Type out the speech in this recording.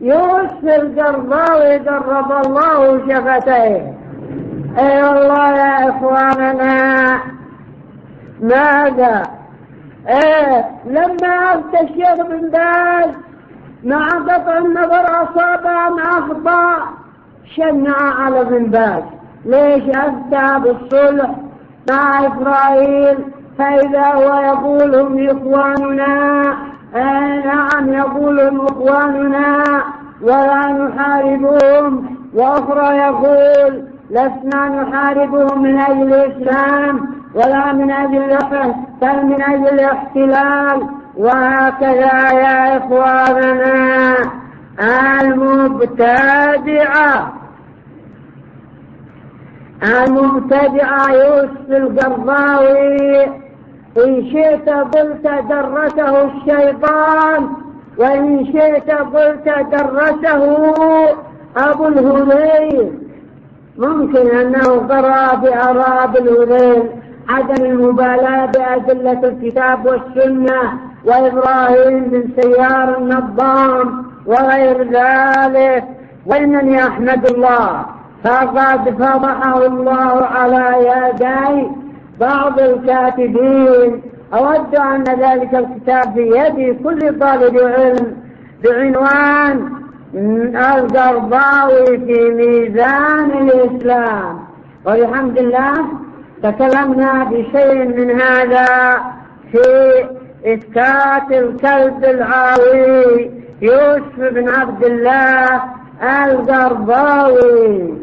يوسف القرضاوي قرب الله شفتيه. أي والله يا إخواننا ماذا؟ إيه لما الشيخ بن باز مع قطع النظر أصاب أم أخطأ؟ شنع على بن باز. ليش أفتى بالصلح مع إسرائيل؟ فإذا هو يقول هم إخواننا آه نعم يقول هم اخواننا ولا نحاربهم. وأخرى يقول لسنا نحاربهم من أجل الإسلام ولا من أجل بل من أجل الاحتلال. وهكذا يا إخواننا المبتدعة. المبتدعة يوسف القرضاوي إن شئت قلت درسه الشيطان. وإن شئت قلت درسه أبو الهذيل. ممكن أنه قرأ بآراء الهذيل عدم المبالاة بأدلة الكتاب والسنة وإبراهيم بن سيار النظام وغير ذلك. وإنني أحمد الله فقد فضحه الله على يدي بعض الكاتبين. أود أن ذلك الكتاب بيد كل طالب علم بعنوان القرضاوي في ميزان الإسلام. وبحمد الله تكلمنا بشيء من هذا في إسكات الكلب العاوي يوسف بن عبد الله القرضاوي